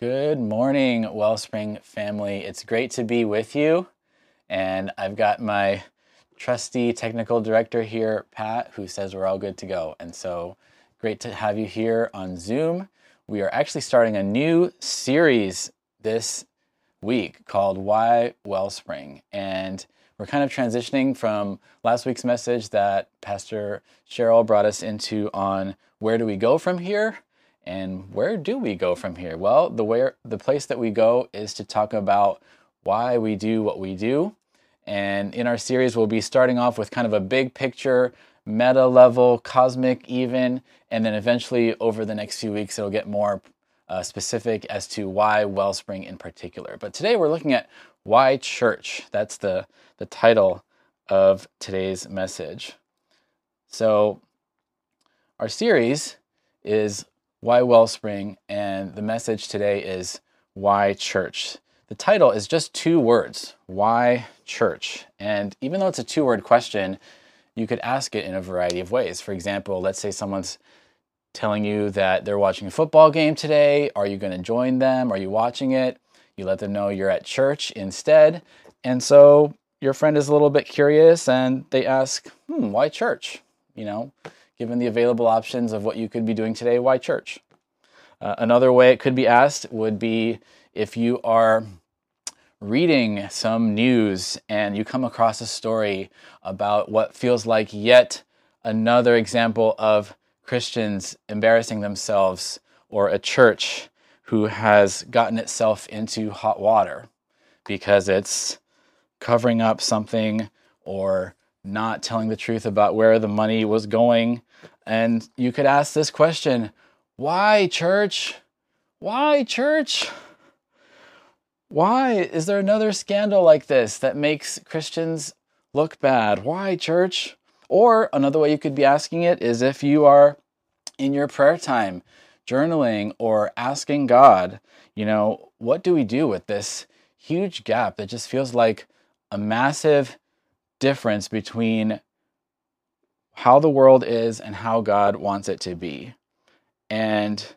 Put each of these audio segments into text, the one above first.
Good morning, Wellspring family. It's great to be with you. And I've got my trusty technical director here, Pat, who says we're all good to go. And so great to have you here on Zoom. We are actually starting a new series this week called Why Wellspring. And we're kind of transitioning from last week's message that Pastor Cheryl brought us into on where do we go from here and where do we go from here? Well, the where the place that we go is to talk about why we do what we do. And in our series, we'll be starting off with kind of a big picture, meta level, cosmic even, and then eventually over the next few weeks, it'll get more uh, specific as to why Wellspring in particular. But today we're looking at why church. That's the, the title of today's message. So, our series is why Wellspring, and the message today is Why Church. The title is just two words Why Church? And even though it's a two word question, you could ask it in a variety of ways. For example, let's say someone's telling you that they're watching a football game today. Are you going to join them? Are you watching it? You let them know you're at church instead. And so your friend is a little bit curious and they ask, hmm, why church? You know, given the available options of what you could be doing today, why church? Uh, another way it could be asked would be if you are reading some news and you come across a story about what feels like yet another example of Christians embarrassing themselves or a church who has gotten itself into hot water because it's covering up something or not telling the truth about where the money was going. And you could ask this question why, church? Why, church? Why is there another scandal like this that makes Christians look bad? Why, church? Or another way you could be asking it is if you are in your prayer time, journaling, or asking God, you know, what do we do with this huge gap that just feels like a massive difference between how the world is and how God wants it to be. And,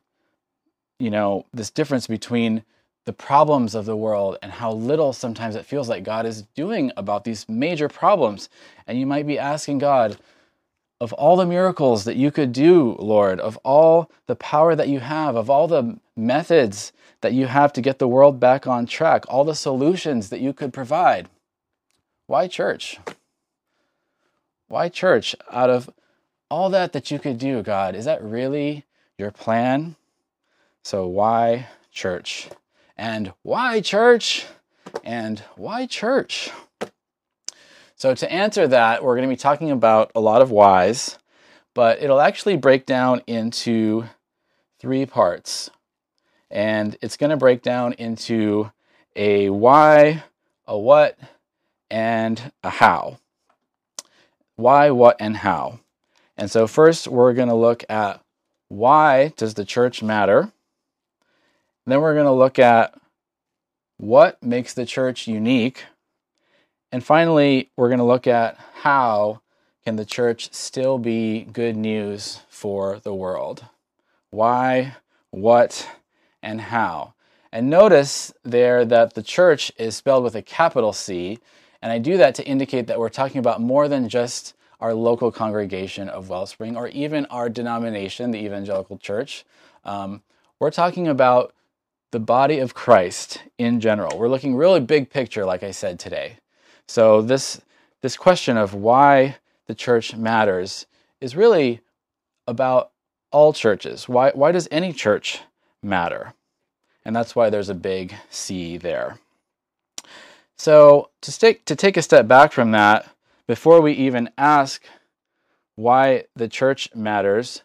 you know, this difference between the problems of the world and how little sometimes it feels like God is doing about these major problems. And you might be asking God, of all the miracles that you could do, Lord, of all the power that you have, of all the methods that you have to get the world back on track, all the solutions that you could provide, why church? Why church? Out of all that that you could do, God, is that really your plan? So why church? And why church? And why church? So to answer that, we're going to be talking about a lot of whys, but it'll actually break down into three parts. And it's going to break down into a why, a what, and a how. Why, what, and how. And so first we're going to look at why does the church matter? Then we're going to look at what makes the church unique. And finally, we're going to look at how can the church still be good news for the world? Why, what, and how. And notice there that the church is spelled with a capital C and I do that to indicate that we're talking about more than just our local congregation of Wellspring or even our denomination, the Evangelical Church. Um, we're talking about the body of Christ in general. We're looking really big picture, like I said today. So this this question of why the church matters is really about all churches. Why why does any church matter? And that's why there's a big C there. So to take to take a step back from that, before we even ask why the church matters,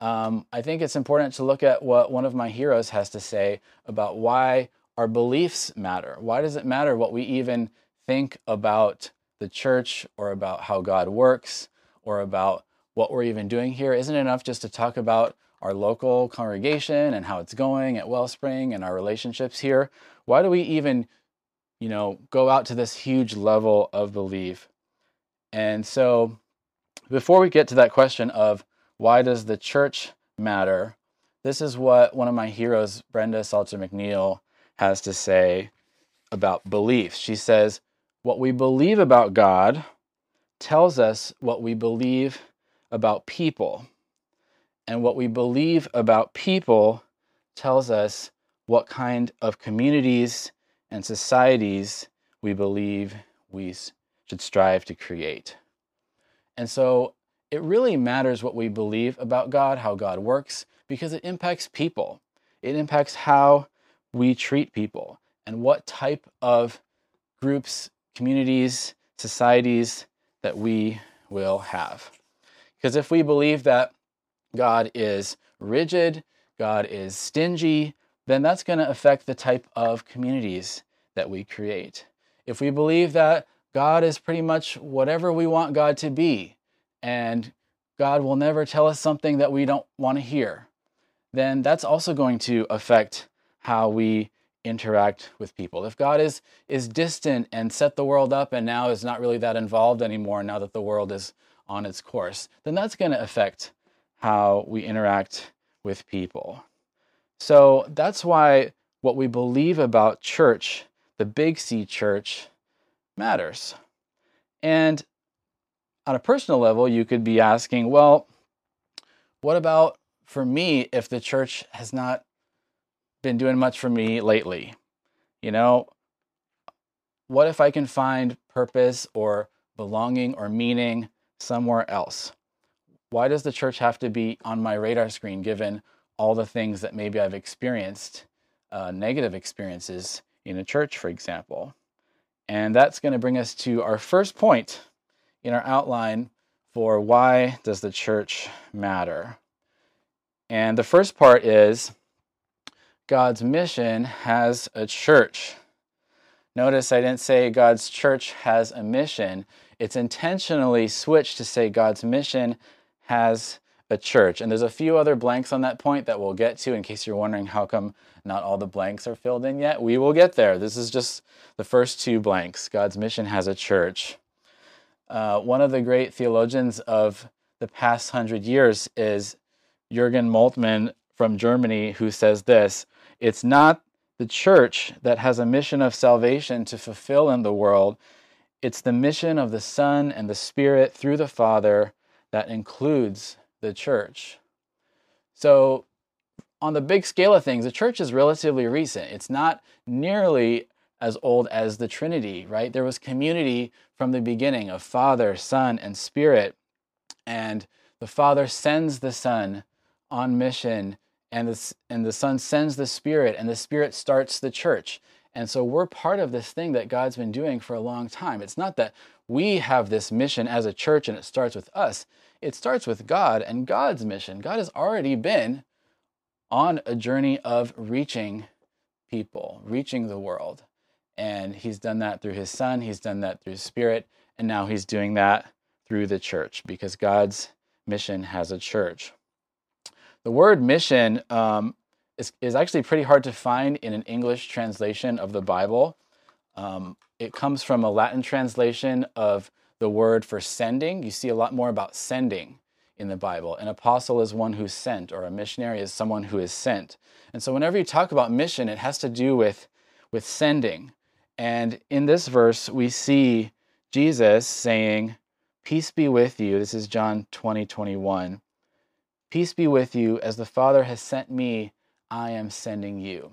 um, I think it's important to look at what one of my heroes has to say about why our beliefs matter. Why does it matter what we even think about the church or about how God works or about what we're even doing here? Isn't enough just to talk about our local congregation and how it's going at Wellspring and our relationships here? Why do we even you know, go out to this huge level of belief. And so, before we get to that question of why does the church matter, This is what one of my heroes, Brenda Salter McNeil, has to say about belief. She says, What we believe about God tells us what we believe about people. And what we believe about people tells us what kind of communities and societies we believe we should strive to create. And so it really matters what we believe about God, how God works, because it impacts people. It impacts how we treat people and what type of groups, communities, societies that we will have. Because if we believe that God is rigid, God is stingy, then that's going to affect the type of communities that we create. If we believe that God is pretty much whatever we want God to be, and God will never tell us something that we don't want to hear, then that's also going to affect how we interact with people. If God is is distant and set the world up and now is not really that involved anymore now that the world is on its course, then that's going to affect how we interact with people. So that's why what we believe about church, the big C church, matters. And on a personal level, you could be asking, well, what about for me if the church has not been doing much for me lately? You know, what if I can find purpose or belonging or meaning somewhere else? Why does the church have to be on my radar screen given all the things that maybe I've experienced, uh, negative experiences in a church, for example? And that's going to bring us to our first point in our outline for why does the church matter? And the first part is God's mission has a church. Notice I didn't say God's church has a mission. It's intentionally switched to say God's mission has a church. And there's a few other blanks on that point that we'll get to in case you're wondering how come not all the blanks are filled in yet. We will get there. This is just the first two blanks. God's mission has a church. Uh, one of the great theologians of the past hundred years is Jürgen Moltmann from Germany, who says this It's not the church that has a mission of salvation to fulfill in the world, it's the mission of the Son and the Spirit through the Father that includes the church. So, on the big scale of things, the church is relatively recent. It's not nearly as old as the Trinity, right? There was community from the beginning of Father, Son, and Spirit. And the Father sends the Son on mission, and the, and the Son sends the Spirit, and the Spirit starts the church. And so we're part of this thing that God's been doing for a long time. It's not that we have this mission as a church and it starts with us, it starts with God and God's mission. God has already been on a journey of reaching people, reaching the world. And he's done that through his son, he's done that through his spirit, and now he's doing that through the church because God's mission has a church. The word mission um, is, is actually pretty hard to find in an English translation of the Bible. Um, it comes from a Latin translation of the word for sending. You see a lot more about sending in the Bible. An apostle is one who's sent, or a missionary is someone who is sent. And so whenever you talk about mission, it has to do with, with sending. And in this verse, we see Jesus saying, Peace be with you. This is John 20, 21. Peace be with you. As the Father has sent me, I am sending you.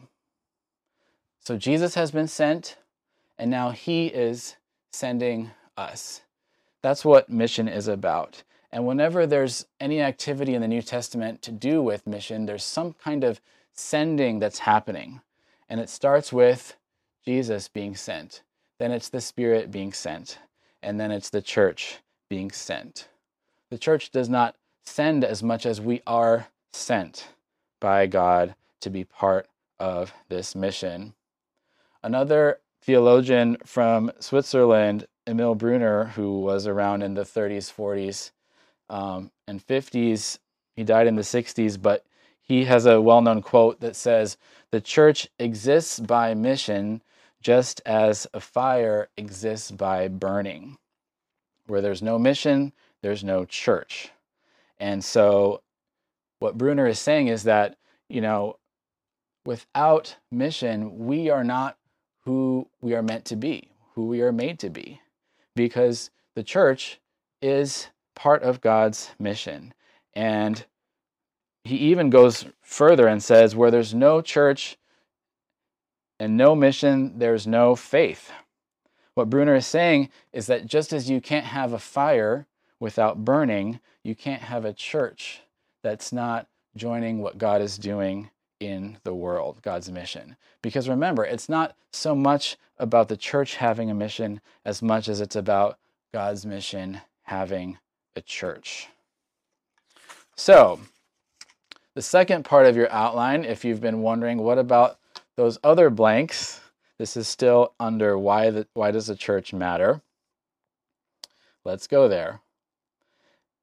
So Jesus has been sent, and now he is sending us. That's what mission is about. And whenever there's any activity in the New Testament to do with mission, there's some kind of sending that's happening. And it starts with Jesus being sent. Then it's the Spirit being sent. And then it's the church being sent. The church does not send as much as we are sent by God to be part of this mission. Another theologian from Switzerland, Emil Brunner, who was around in the 30s, 40s, um, and 50s, he died in the 60s, but he has a well known quote that says, The church exists by mission just as a fire exists by burning. Where there's no mission, there's no church. And so, what Brunner is saying is that you know, without mission, we are not who we are meant to be, who we are made to be, because the church is part of God's mission. And he even goes further and says, where there's no church and no mission, there's no faith. What Brunner is saying is that just as you can't have a fire without burning, you can't have a church that's not joining what God is doing in the world, God's mission. Because remember, it's not so much about the church having a mission as much as it's about God's mission having a church. So, the second part of your outline, if you've been wondering, what about those other blanks? This is still under why, the, why does the church matter? Let's go there.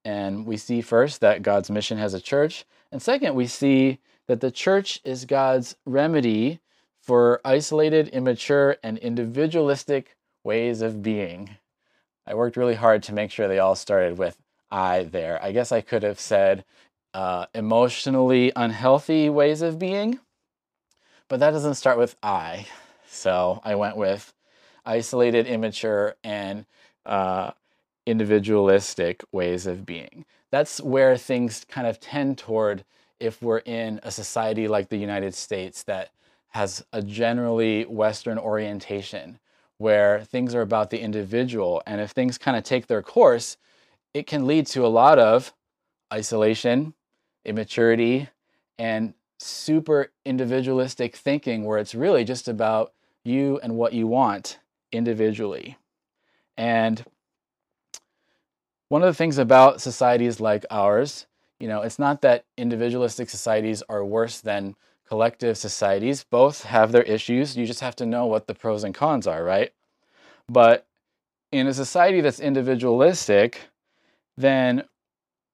And we see first that God's mission has a church. And second, we see that the church is God's remedy for isolated, immature, and individualistic ways of being. I worked really hard to make sure they all started with I there. I guess I could have said uh, emotionally unhealthy ways of being, but that doesn't start with I. So I went with isolated, immature, and uh, individualistic ways of being. That's where things kind of tend toward if we're in a society like the United States that has a generally Western orientation where things are about the individual. And if things kind of take their course, it can lead to a lot of isolation, immaturity, and super individualistic thinking where it's really just about you and what you want individually. And one of the things about societies like ours, you know, it's not that individualistic societies are worse than collective societies. Both have their issues. You just have to know what the pros and cons are, right? But in a society that's individualistic, then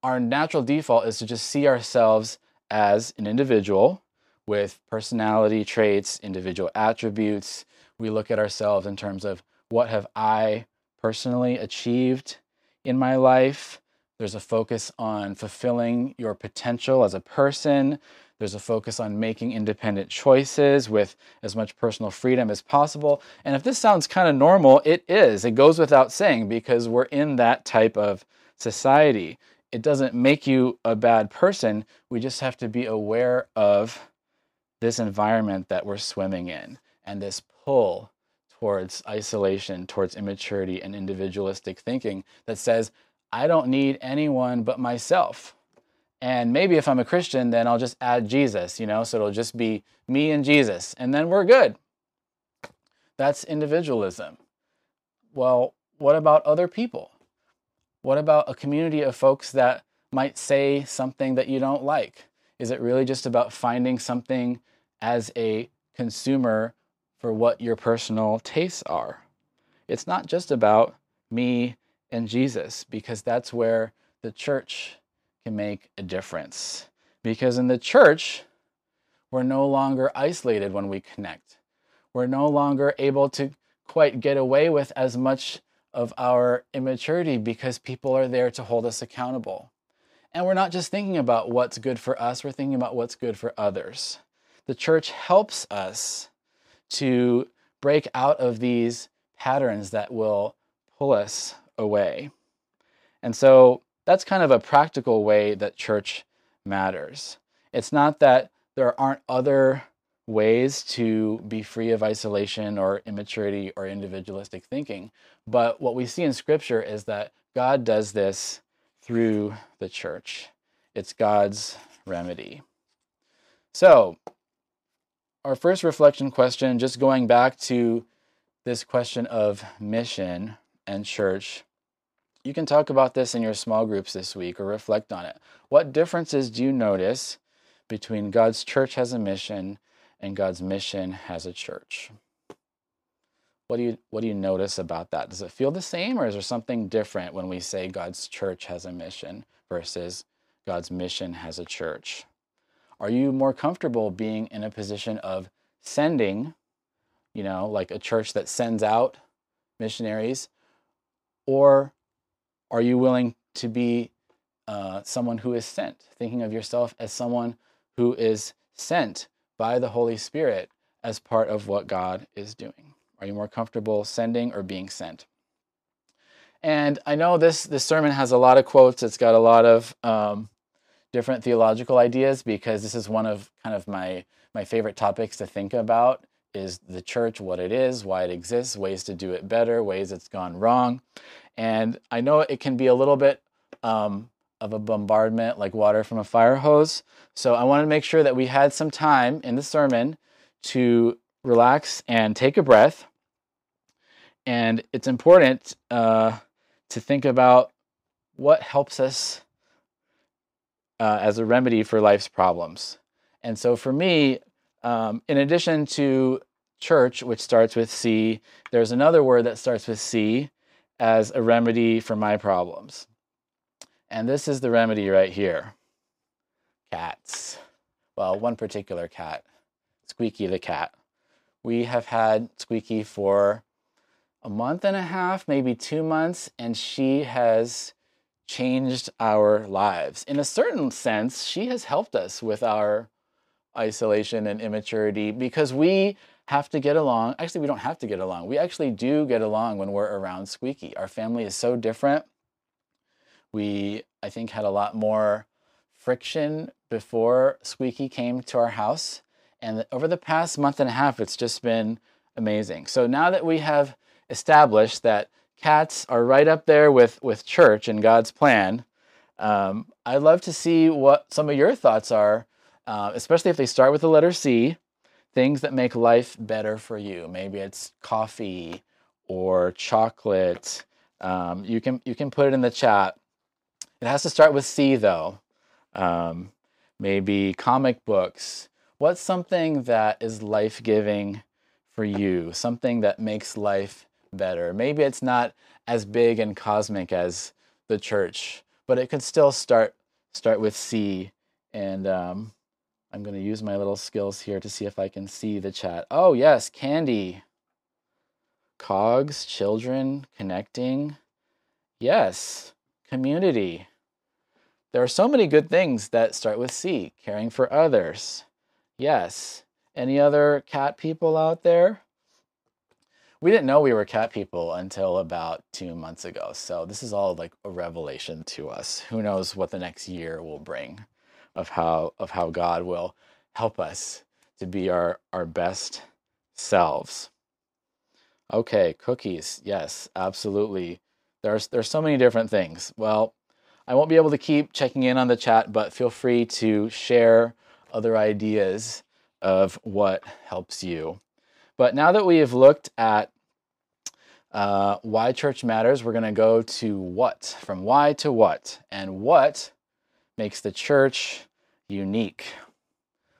our natural default is to just see ourselves as an individual with personality traits, individual attributes. We look at ourselves in terms of what have I personally achieved in my life. There's a focus on fulfilling your potential as a person. There's a focus on making independent choices with as much personal freedom as possible. And if this sounds kind of normal, it is. It goes without saying because we're in that type of society. It doesn't make you a bad person. We just have to be aware of this environment that we're swimming in and this pull towards isolation, towards immaturity and individualistic thinking that says, I don't need anyone but myself. And maybe if I'm a Christian, then I'll just add Jesus, you know, so it'll just be me and Jesus, and then we're good. That's individualism. Well, what about other people? What about a community of folks that might say something that you don't like? Is it really just about finding something as a consumer for what your personal tastes are? It's not just about me and Jesus, because that's where the church can make a difference. Because in the church, we're no longer isolated when we connect. We're no longer able to quite get away with as much of our immaturity because people are there to hold us accountable. And we're not just thinking about what's good for us, we're thinking about what's good for others. The church helps us to break out of these patterns that will pull us away. And so that's kind of a practical way that church matters. It's not that there aren't other ways to be free of isolation or immaturity or individualistic thinking, but what we see in Scripture is that God does this through the church. It's God's remedy. So, our first reflection question, just going back to this question of mission and church, you can talk about this in your small groups this week or reflect on it. What differences do you notice between God's church has a mission and God's mission has a church? What do you what do you notice about that? Does it feel the same or is there something different when we say God's church has a mission versus God's mission has a church? Are you more comfortable being in a position of sending, you know, like a church that sends out missionaries or are you willing to be uh, someone who is sent, thinking of yourself as someone who is sent by the Holy Spirit as part of what God is doing? Are you more comfortable sending or being sent? And I know this this sermon has a lot of quotes. It's got a lot of um, different theological ideas because this is one of kind of my my favorite topics to think about is the church, what it is, why it exists, ways to do it better, ways it's gone wrong. And I know it can be a little bit um, of a bombardment like water from a fire hose. So I wanted to make sure that we had some time in the sermon to relax and take a breath. And it's important uh, to think about what helps us uh, as a remedy for life's problems. And so for me, um, in addition to church, which starts with C, there's another word that starts with C as a remedy for my problems. And this is the remedy right here cats. Well, one particular cat, Squeaky the cat. We have had Squeaky for a month and a half, maybe two months, and she has changed our lives. In a certain sense, she has helped us with our isolation and immaturity because we have to get along. Actually, we don't have to get along. We actually do get along when we're around Squeaky. Our family is so different. We, I think, had a lot more friction before Squeaky came to our house. And over the past month and a half, it's just been amazing. So now that we have established that cats are right up there with, with church and God's plan, um, I'd love to see what some of your thoughts are, uh, especially if they start with the letter C, things that make life better for you. Maybe it's coffee or chocolate. Um, you can you can put it in the chat. It has to start with C though. Um, maybe comic books. What's something that is life giving for you? Something that makes life better. Maybe it's not as big and cosmic as the church, but it could still start start with C. And um, I'm going to use my little skills here to see if I can see the chat. Oh yes, candy. Cogs, children, connecting. Yes, community. There are so many good things that start with C. Caring for others. Yes. Any other cat people out there? we didn't know we were cat people until about two months ago. So this is all like a revelation to us. Who knows what the next year will bring of how of how God will help us to be our, our best selves. Okay, cookies. Yes, absolutely. There's there's so many different things. Well, I won't be able to keep checking in on the chat, but feel free to share other ideas of what helps you. But now that we have looked at uh, why church matters, we're going to go to what, from why to what, and what makes the church unique.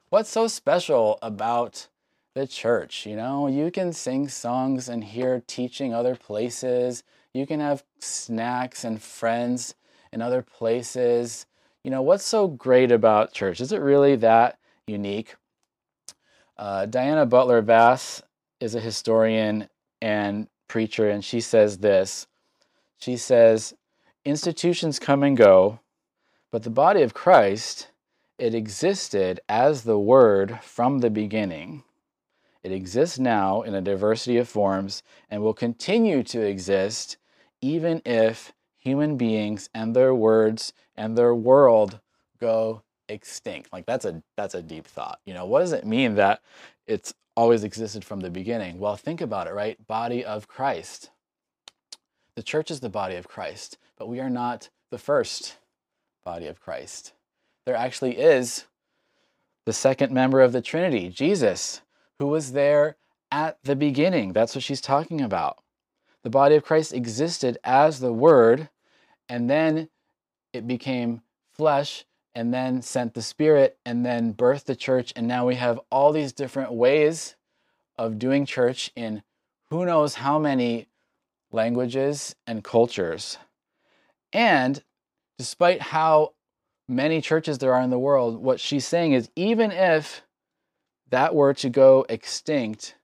What's so special about the church? You know, you can sing songs and hear teaching other places. You can have snacks and friends in other places. You know, what's so great about church? Is it really that unique? Uh, Diana Butler Bass is a historian and preacher, and she says this. She says, Institutions come and go, but the body of Christ, it existed as the Word from the beginning. It exists now in a diversity of forms and will continue to exist even if human beings and their words and their world go extinct. Like that's a that's a deep thought. You know, what does it mean that it's always existed from the beginning? Well, think about it, right? Body of Christ. The church is the body of Christ, but we are not the first body of Christ. There actually is the second member of the Trinity, Jesus, who was there at the beginning. That's what she's talking about. The body of Christ existed as the Word, and then it became flesh and then sent the Spirit and then birthed the church. And now we have all these different ways of doing church in who knows how many languages and cultures. And despite how many churches there are in the world, what she's saying is even if that were to go extinct,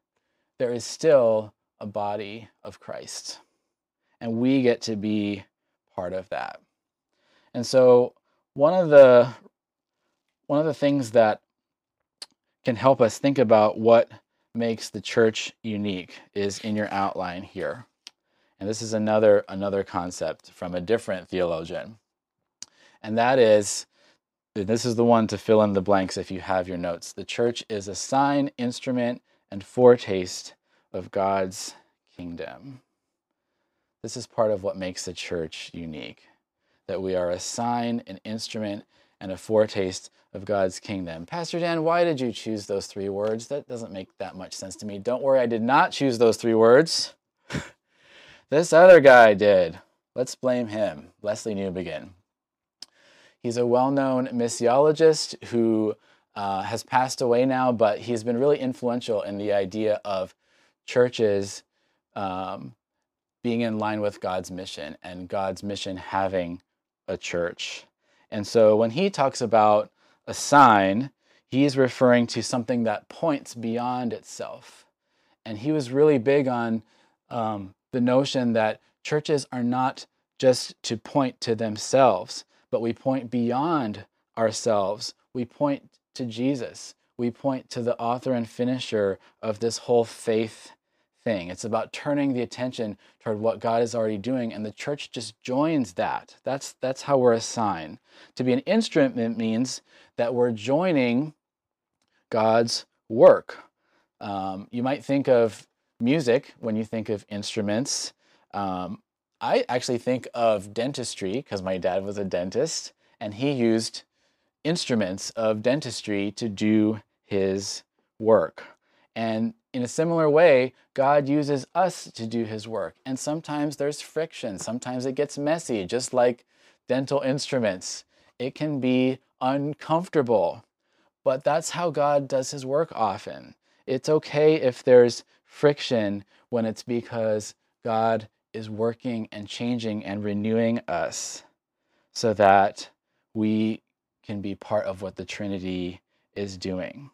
there is still a body of Christ. And we get to be part of that. And so one of the one of the things that can help us think about what makes the church unique is in your outline here. And this is another another concept from a different theologian. And that is this is the one to fill in the blanks if you have your notes. The church is a sign, instrument, and foretaste of God's kingdom. This is part of what makes the church unique that we are a sign, an instrument, and a foretaste of God's kingdom. Pastor Dan, why did you choose those three words? That doesn't make that much sense to me. Don't worry, I did not choose those three words. this other guy did. Let's blame him. Lesslie Newbigin. He's a well known missiologist who uh, has passed away now, but he's been really influential in the idea of churches um, being in line with God's mission and God's mission having a church. And so when he talks about a sign, he's referring to something that points beyond itself. And he was really big on um, the notion that churches are not just to point to themselves, but we point beyond ourselves. We point to Jesus. We point to the author and finisher of this whole faith thing. It's about turning the attention toward what God is already doing, and the church just joins that. That's that's how we're assigned. To be an instrument means that we're joining God's work. Um, you might think of music when you think of instruments. Um, I actually think of dentistry because my dad was a dentist and he used instruments of dentistry to do his work. And in a similar way, God uses us to do his work. And sometimes there's friction, sometimes it gets messy, just like dental instruments. It can be uncomfortable, but that's how God does his work often. It's okay if there's friction when it's because God is working and changing and renewing us so that we can be part of what the Trinity is doing.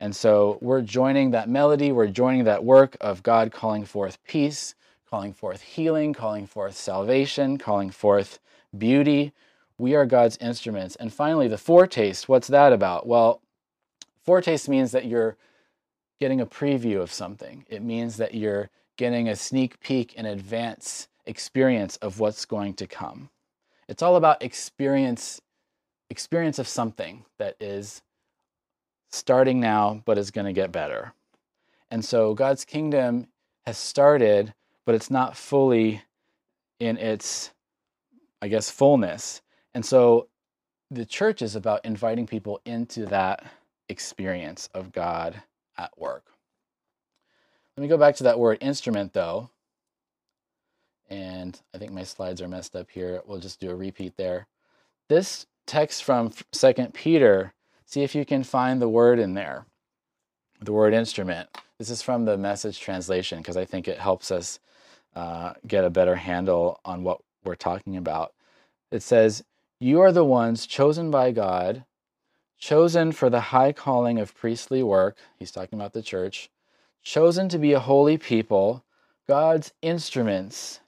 And so we're joining that melody, we're joining that work of God calling forth peace, calling forth healing, calling forth salvation, calling forth beauty. We are God's instruments. And finally, the foretaste, what's that about? Well, foretaste means that you're getting a preview of something, it means that you're getting a sneak peek in advance experience of what's going to come. It's all about experience experience of something that is starting now, but is going to get better. And so God's kingdom has started, but it's not fully in its, I guess, fullness. And so the church is about inviting people into that experience of God at work. Let me go back to that word instrument, though. And I think my slides are messed up here. We'll just do a repeat there. This text from Second Peter See if you can find the word in there, the word instrument. This is from the message translation because I think it helps us uh, get a better handle on what we're talking about. It says, You are the ones chosen by God, chosen for the high calling of priestly work. He's talking about the church, chosen to be a holy people, God's instruments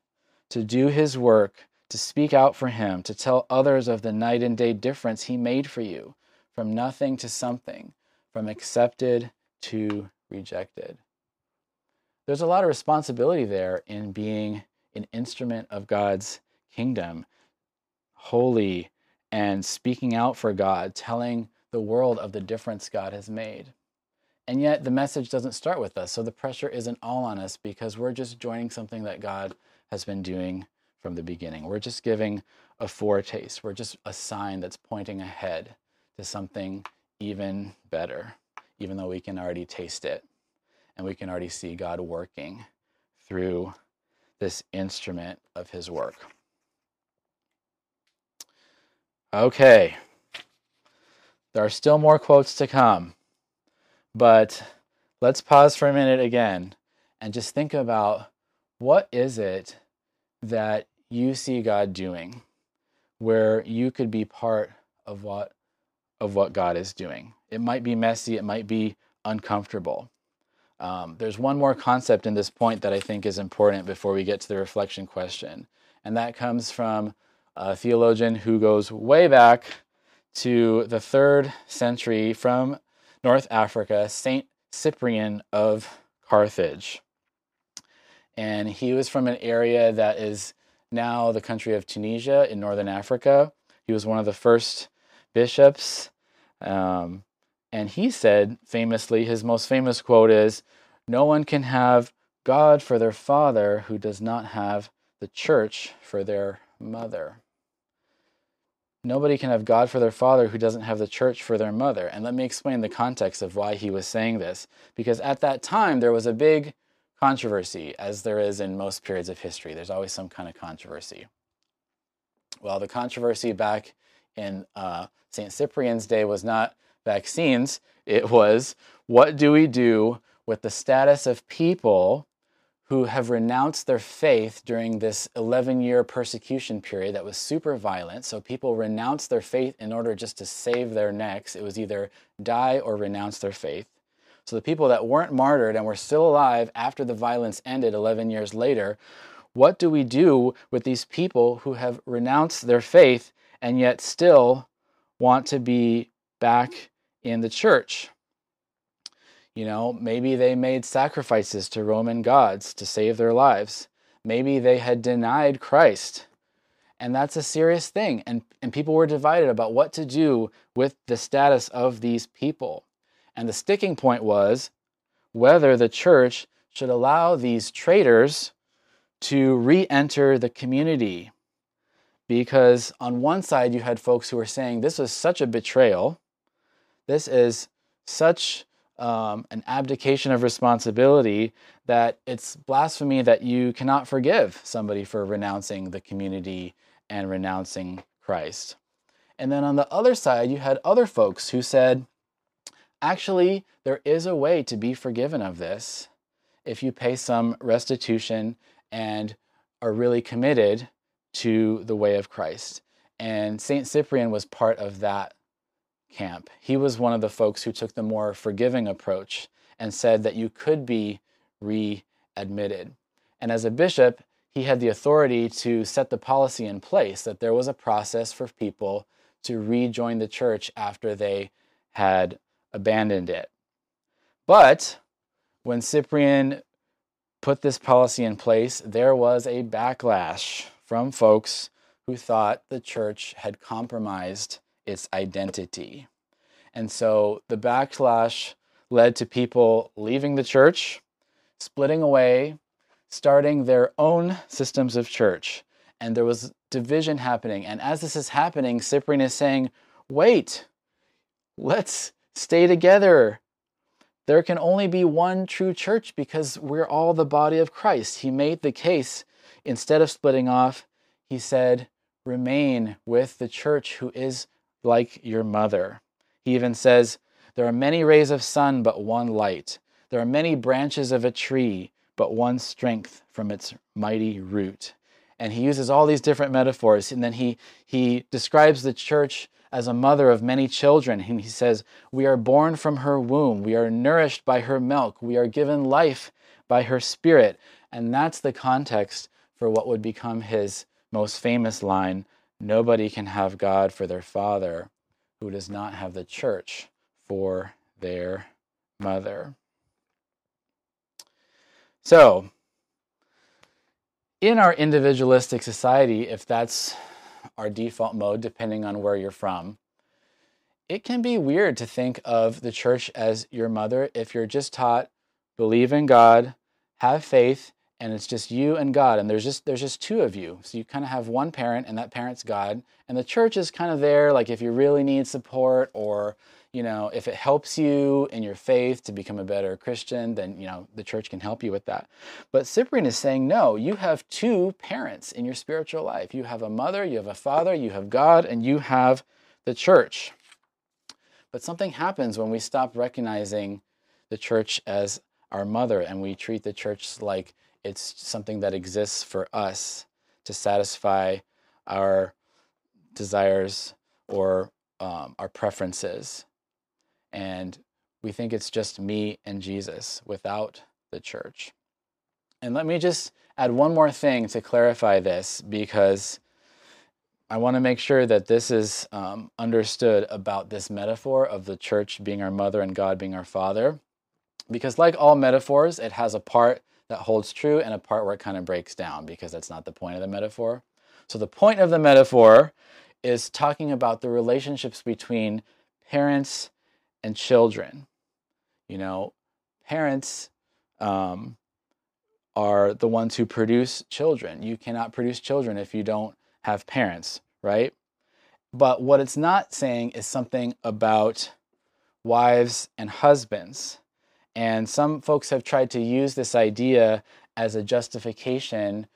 to do his work, to speak out for him, to tell others of the night and day difference he made for you from nothing to something, from accepted to rejected. There's a lot of responsibility there in being an instrument of God's kingdom, holy and speaking out for God, telling the world of the difference God has made. And yet the message doesn't start with us, so the pressure isn't all on us because we're just joining something that God has been doing from the beginning. We're just giving a foretaste, we're just a sign that's pointing ahead to something even better, even though we can already taste it and we can already see God working through this instrument of His work. Okay, there are still more quotes to come, but let's pause for a minute again and just think about what is it that you see God doing where you could be part of what of what God is doing. It might be messy, it might be uncomfortable. Um, there's one more concept in this point that I think is important before we get to the reflection question, and that comes from a theologian who goes way back to the third century from North Africa, Saint Cyprian of Carthage. And he was from an area that is now the country of Tunisia in northern Africa. He was one of the first bishops. Um, and he said famously, his most famous quote is No one can have God for their father who does not have the church for their mother. Nobody can have God for their father who doesn't have the church for their mother. And let me explain the context of why he was saying this. Because at that time, there was a big controversy, as there is in most periods of history. There's always some kind of controversy. Well, the controversy back in uh, St. Cyprian's day was not vaccines, it was what do we do with the status of people who have renounced their faith during this 11 year persecution period that was super violent. So people renounced their faith in order just to save their necks. It was either die or renounce their faith. So the people that weren't martyred and were still alive after the violence ended 11 years later, what do we do with these people who have renounced their faith and yet still want to be back in the church? You know, maybe they made sacrifices to Roman gods to save their lives. Maybe they had denied Christ. And that's a serious thing. And, and people were divided about what to do with the status of these people. And the sticking point was whether the church should allow these traitors to re enter the community. Because on one side, you had folks who were saying this was such a betrayal, this is such um, an abdication of responsibility that it's blasphemy that you cannot forgive somebody for renouncing the community and renouncing Christ. And then on the other side, you had other folks who said, actually, there is a way to be forgiven of this if you pay some restitution and are really committed to the way of Christ. And St. Cyprian was part of that camp. He was one of the folks who took the more forgiving approach and said that you could be readmitted. And as a bishop, he had the authority to set the policy in place that there was a process for people to rejoin the church after they had abandoned it. But when Cyprian put this policy in place, there was a backlash from folks who thought the church had compromised its identity. And so the backlash led to people leaving the church, splitting away, starting their own systems of church. And there was division happening. And as this is happening, Cyprian is saying, wait, let's stay together. There can only be one true church because we're all the body of Christ. He made the case, instead of splitting off, he said, remain with the church who is like your mother. He even says, There are many rays of sun, but one light. There are many branches of a tree, but one strength from its mighty root. And he uses all these different metaphors. And then he, he describes the church as a mother of many children. And he says, We are born from her womb. We are nourished by her milk. We are given life by her spirit. And that's the context for what would become his most famous line Nobody can have God for their father who does not have the church for their mother. So, in our individualistic society, if that's our default mode, depending on where you're from, it can be weird to think of the church as your mother if you're just taught believe in God, have faith, and it's just you and God and there's just there's just two of you. So you kind of have one parent and that parent's God and the church is kind of there like if you really need support or you know if it helps you in your faith to become a better Christian then you know the church can help you with that. But Cyprian is saying no, you have two parents in your spiritual life. You have a mother, you have a father, you have God and you have the church. But something happens when we stop recognizing the church as our mother and we treat the church like it's something that exists for us to satisfy our desires or um, our preferences. And we think it's just me and Jesus without the church. And let me just add one more thing to clarify this because I want to make sure that this is um, understood about this metaphor of the church being our mother and God being our father. Because, like all metaphors, it has a part that holds true and a part where it kind of breaks down because that's not the point of the metaphor. So, the point of the metaphor is talking about the relationships between parents and children. You know, parents um, are the ones who produce children. You cannot produce children if you don't have parents, right? But what it's not saying is something about wives and husbands. And some folks have tried to use this idea as a justification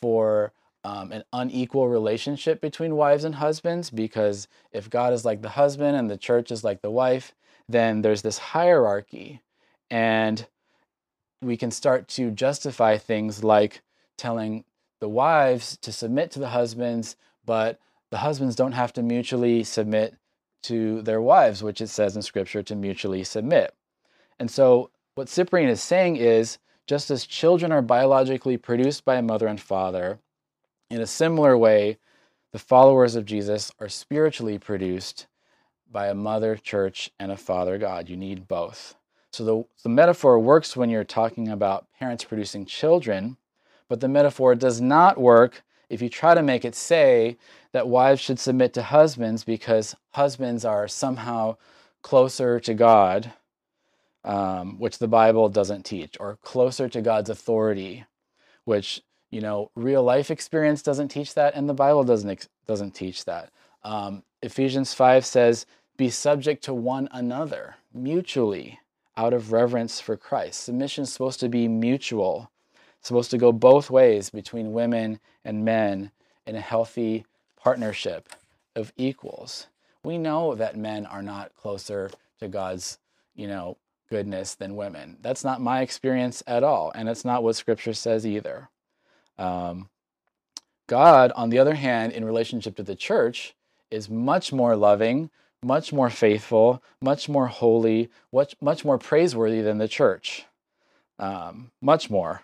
for um, an unequal relationship between wives and husbands because if God is like the husband and the church is like the wife, then there's this hierarchy. And we can start to justify things like telling the wives to submit to the husbands, but the husbands don't have to mutually submit to their wives, which it says in Scripture to mutually submit. And so, what Cyprian is saying is just as children are biologically produced by a mother and father, in a similar way, the followers of Jesus are spiritually produced by a mother church and a father God. You need both. So the, the metaphor works when you're talking about parents producing children, but the metaphor does not work if you try to make it say that wives should submit to husbands because husbands are somehow closer to God, um, which the Bible doesn't teach, or closer to God's authority, which you know real life experience doesn't teach that, and the Bible doesn't doesn't teach that. Um, Ephesians five says, "Be subject to one another mutually." out of reverence for Christ. Submission is supposed to be mutual, it's supposed to go both ways between women and men in a healthy partnership of equals. We know that men are not closer to God's, you know, goodness than women. That's not my experience at all, and it's not what Scripture says either. Um, God, on the other hand, in relationship to the church, is much more loving, much more faithful, much more holy, much, much more praiseworthy than the church. Um, much more.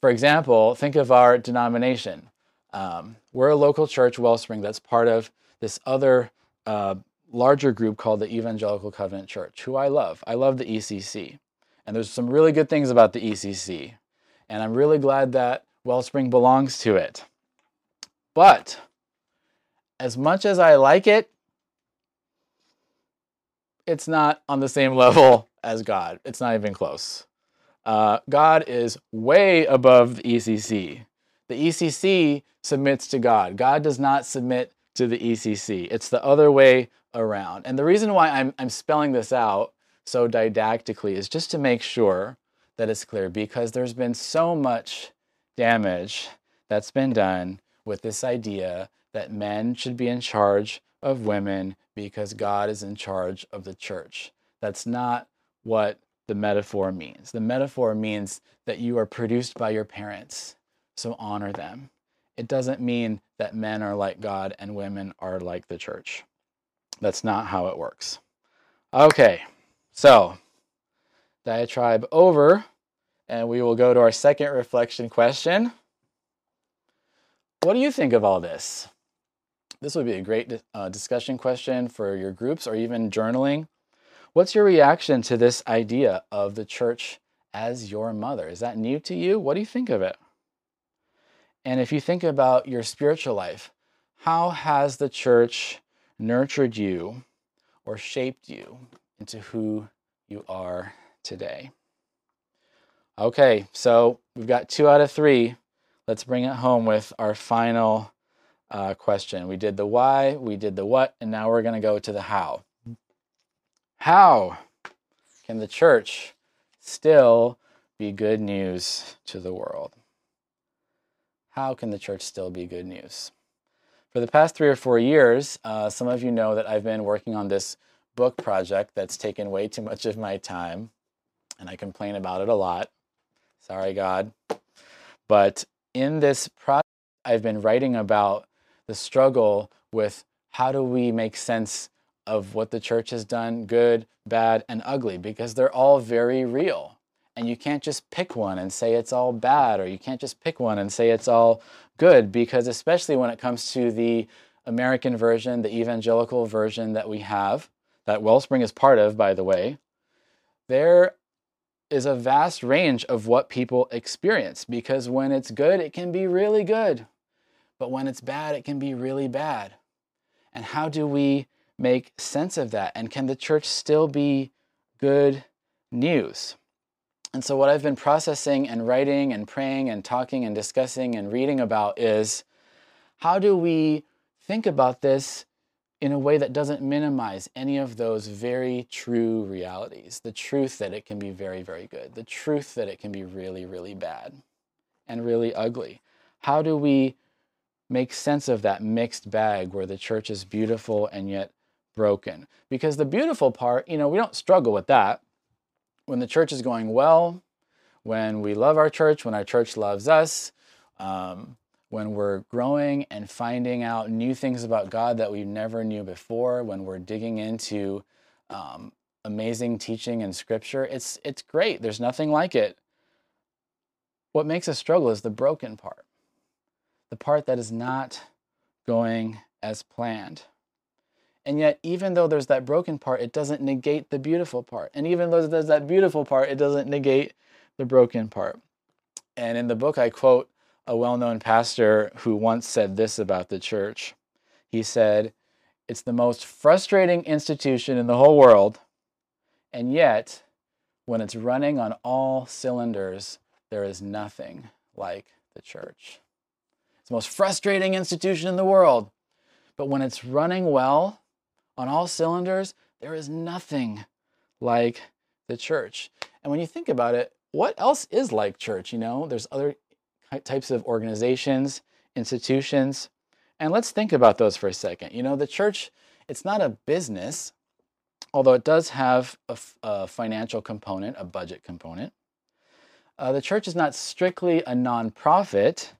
For example, think of our denomination. Um, we're a local church, Wellspring, that's part of this other uh, larger group called the Evangelical Covenant Church, who I love. I love the ECC. And there's some really good things about the ECC. And I'm really glad that Wellspring belongs to it. But as much as I like it, it's not on the same level as God. It's not even close. Uh, God is way above the ECC. The ECC submits to God. God does not submit to the ECC. It's the other way around. And the reason why I'm, I'm spelling this out so didactically is just to make sure that it's clear because there's been so much damage that's been done with this idea that men should be in charge of women because God is in charge of the church. That's not what the metaphor means. The metaphor means that you are produced by your parents, so honor them. It doesn't mean that men are like God and women are like the church. That's not how it works. Okay, so diatribe over, and we will go to our second reflection question. What do you think of all this? This would be a great uh, discussion question for your groups or even journaling. What's your reaction to this idea of the church as your mother? Is that new to you? What do you think of it? And if you think about your spiritual life, how has the church nurtured you or shaped you into who you are today? Okay, so we've got two out of three. Let's bring it home with our final uh, question. We did the why, we did the what, and now we're going to go to the how. How can the church still be good news to the world? How can the church still be good news? For the past three or four years, uh, some of you know that I've been working on this book project that's taken way too much of my time, and I complain about it a lot. Sorry, God. But in this project, I've been writing about the struggle with how do we make sense of what the church has done, good, bad, and ugly, because they're all very real. And you can't just pick one and say it's all bad, or you can't just pick one and say it's all good, because especially when it comes to the American version, the evangelical version that we have, that Wellspring is part of, by the way, there is a vast range of what people experience because when it's good, it can be really good. But when it's bad, it can be really bad. And how do we make sense of that? And can the church still be good news? And so, what I've been processing and writing and praying and talking and discussing and reading about is how do we think about this in a way that doesn't minimize any of those very true realities the truth that it can be very, very good, the truth that it can be really, really bad and really ugly. How do we make sense of that mixed bag where the church is beautiful and yet broken? Because the beautiful part, you know, we don't struggle with that when the church is going well, when we love our church, when our church loves us, um, when we're growing and finding out new things about God that we never knew before, when we're digging into um, amazing teaching and scripture, it's it's great. There's nothing like it. What makes us struggle is the broken part, the part that is not going as planned. And yet, even though there's that broken part, it doesn't negate the beautiful part. And even though there's that beautiful part, it doesn't negate the broken part. And in the book, I quote a well known pastor who once said this about the church. He said, It's the most frustrating institution in the whole world, and yet, when it's running on all cylinders, there is nothing like the church. It's the most frustrating institution in the world, but when it's running well, on all cylinders, there is nothing like the church. And when you think about it, what else is like church? You know, there's other types of organizations, institutions. And let's think about those for a second. You know, the church, it's not a business, although it does have a, financial component, a budget component. Uh, the church is not strictly a nonprofit,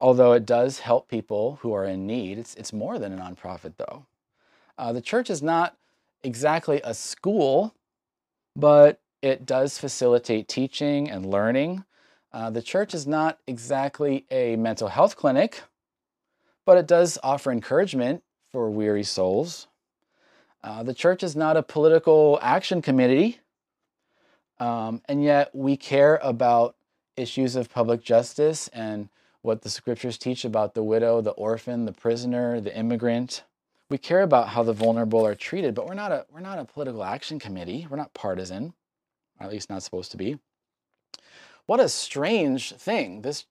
although it does help people who are in need. It's, it's more than a nonprofit, though. Uh, the church is not exactly a school, but it does facilitate teaching and learning. Uh, the church is not exactly a mental health clinic, but it does offer encouragement for weary souls. Uh, the church is not a political action committee, um, and yet we care about issues of public justice and what the scriptures teach about the widow, the orphan, the prisoner, the immigrant we care about how the vulnerable are treated, but we're not a we're not a political action committee. We're not partisan, at least not supposed to be. What a strange thing. This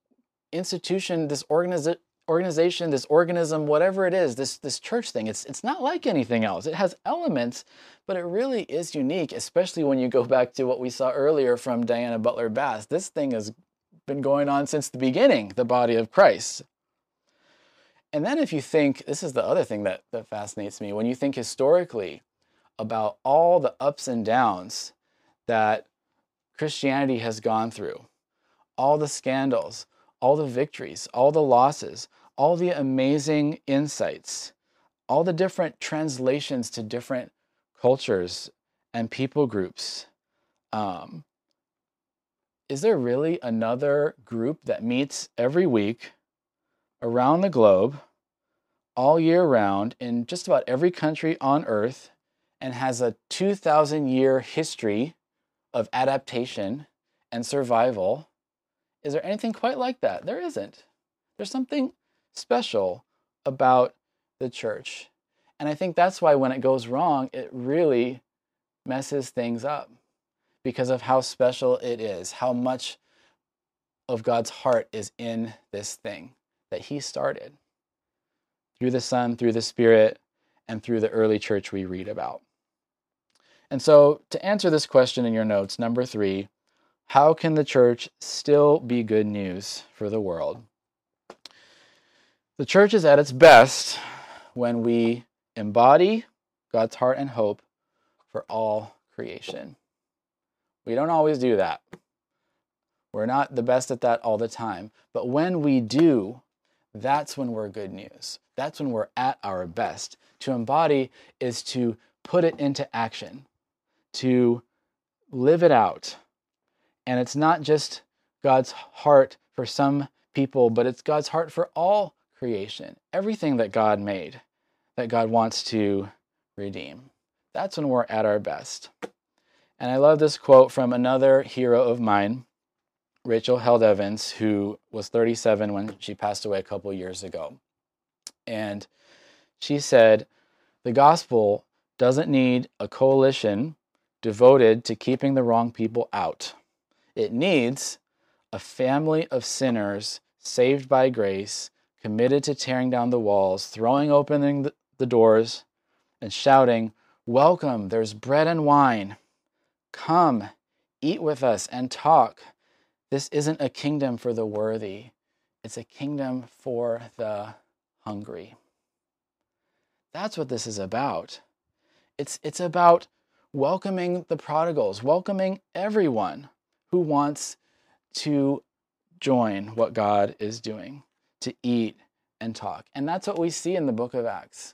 institution, this organiza- organization, this organism, whatever it is, this this church thing, it's it's not like anything else. It has elements, but it really is unique, especially when you go back to what we saw earlier from Diana Butler Bass. This thing has been going on since the beginning, the body of Christ. And then if you think, this is the other thing that, that fascinates me, when you think historically about all the ups and downs that Christianity has gone through, all the scandals, all the victories, all the losses, all the amazing insights, all the different translations to different cultures and people groups. Um, is there really another group that meets every week around the globe all year round in just about every country on earth and has a 2,000 year history of adaptation and survival. Is there anything quite like that? There isn't. There's something special about the church. And I think that's why when it goes wrong, it really messes things up because of how special it is, how much of God's heart is in this thing that he started through the Son, through the Spirit, and through the early church we read about. And so, to answer this question in your notes, number three, how can the church still be good news for the world? The church is at its best when we embody God's heart and hope for all creation. We don't always do that. We're not the best at that all the time. But when we do, that's when we're good news. That's when we're at our best. To embody is to put it into action, to live it out. And it's not just God's heart for some people, but it's God's heart for all creation, everything that God made. that God wants to redeem. That's when we're at our best. And I love this quote from another hero of mine, Rachel Held Evans, who was 37 when she passed away a couple years ago. And she said, The gospel doesn't need a coalition devoted to keeping the wrong people out. It needs a family of sinners saved by grace, committed to tearing down the walls, throwing open the doors, and shouting, Welcome, there's bread and wine. Come, eat with us and talk. This isn't a kingdom for the worthy, it's a kingdom for the hungry. That's what this is about. It's, it's about welcoming the prodigals, welcoming everyone who wants to join what God is doing, to eat and talk. And that's what we see in the book of Acts.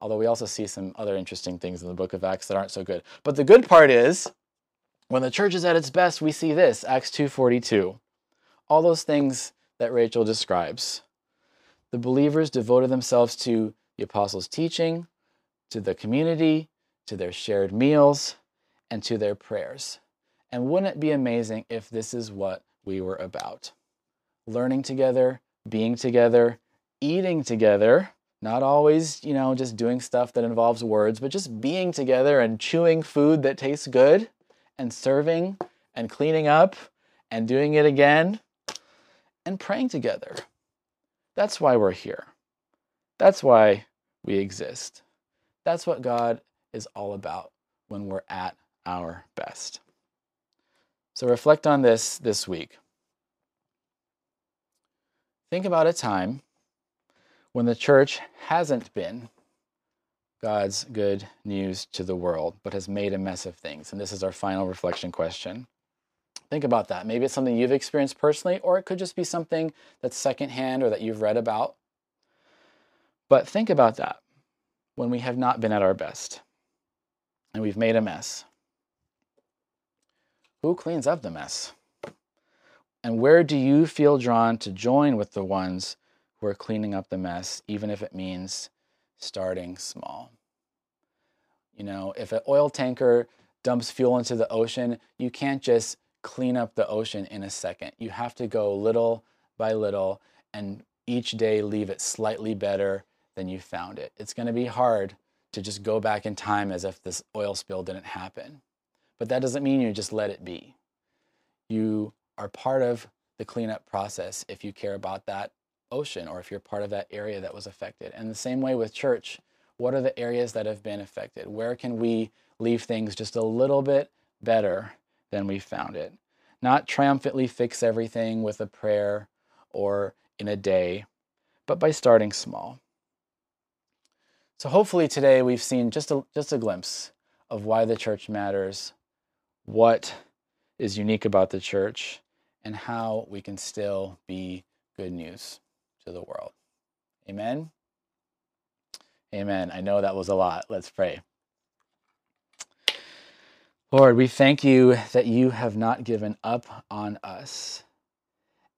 Although we also see some other interesting things in the book of Acts that aren't so good. But the good part is when the church is at its best, we see this, Acts 2:42. All those things that Rachel describes. The believers devoted themselves to the apostles' teaching, to the community, to their shared meals, and to their prayers. And wouldn't it be amazing if this is what we were about? Learning together, being together, eating together, not always, you know, just doing stuff that involves words, but just being together and chewing food that tastes good and serving and cleaning up and doing it again and praying together. That's why we're here. That's why we exist. That's what God is all about when we're at our best. So reflect on this this week. Think about a time when the church hasn't been God's good news to the world, but has made a mess of things. And this is our final reflection question. Think about that. Maybe it's something you've experienced personally, or it could just be something that's secondhand or that you've read about. But think about that when we have not been at our best and we've made a mess. Who cleans up the mess? And where do you feel drawn to join with the ones who are cleaning up the mess, even if it means starting small? You know, if an oil tanker dumps fuel into the ocean, you can't just clean up the ocean in a second. You have to go little by little and each day leave it slightly better than you found it. It's going to be hard to just go back in time as if this oil spill didn't happen. But that doesn't mean you just let it be. You are part of the cleanup process if you care about that ocean or if you're part of that area that was affected. And the same way with church, what are the areas that have been affected? Where can we leave things just a little bit better than we found it? Not triumphantly fix everything with a prayer or in a day, but by starting small. So hopefully today we've seen just a, just a glimpse of why the church matters, what is unique about the church, and how we can still be good news to the world. Amen. Amen. I know that was a lot. Let's pray. Lord, we thank you that you have not given up on us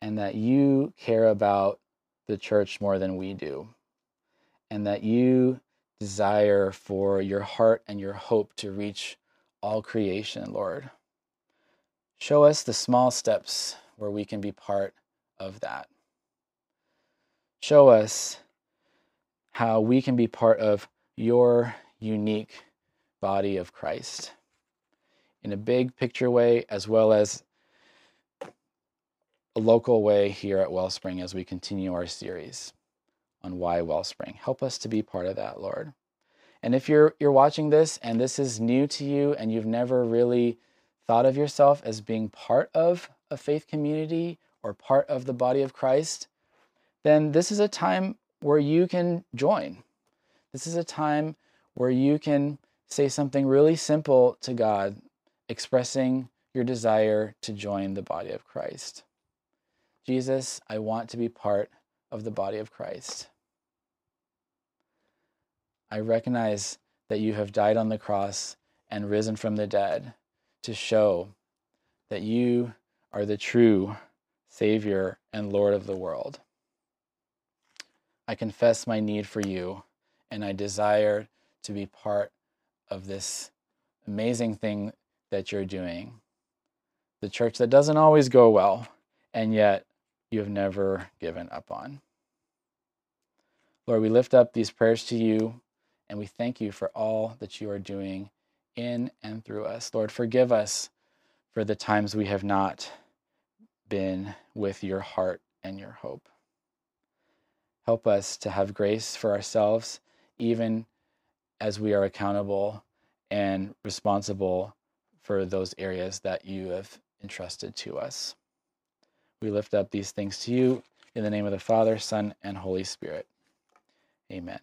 and that you care about the church more than we do, and that you desire for your heart and your hope to reach all creation, Lord. Show us the small steps where we can be part of that. Show us how we can be part of your unique body of Christ in a big picture way as well as a local way here at Wellspring as we continue our series on why Wellspring. Help us to be part of that, Lord. And if you're you're watching this and this is new to you and you've never really thought of yourself as being part of a faith community or part of the body of Christ, then this is a time where you can join. This is a time where you can say something really simple to God, expressing your desire to join the body of Christ. Jesus, I want to be part of the body of Christ. I recognize that you have died on the cross and risen from the dead to show that you are the true Savior and Lord of the world. I confess my need for you and I desire to be part of this amazing thing that you're doing. The church that doesn't always go well, and yet you have never given up on. Lord, we lift up these prayers to you, and we thank you for all that you are doing in and through us. Lord, forgive us for the times we have not been with your heart and your hope. Help us to have grace for ourselves, even as we are accountable and responsible for those areas that you have entrusted to us. We lift up these things to you in the name of the Father, Son, and Holy Spirit. Amen.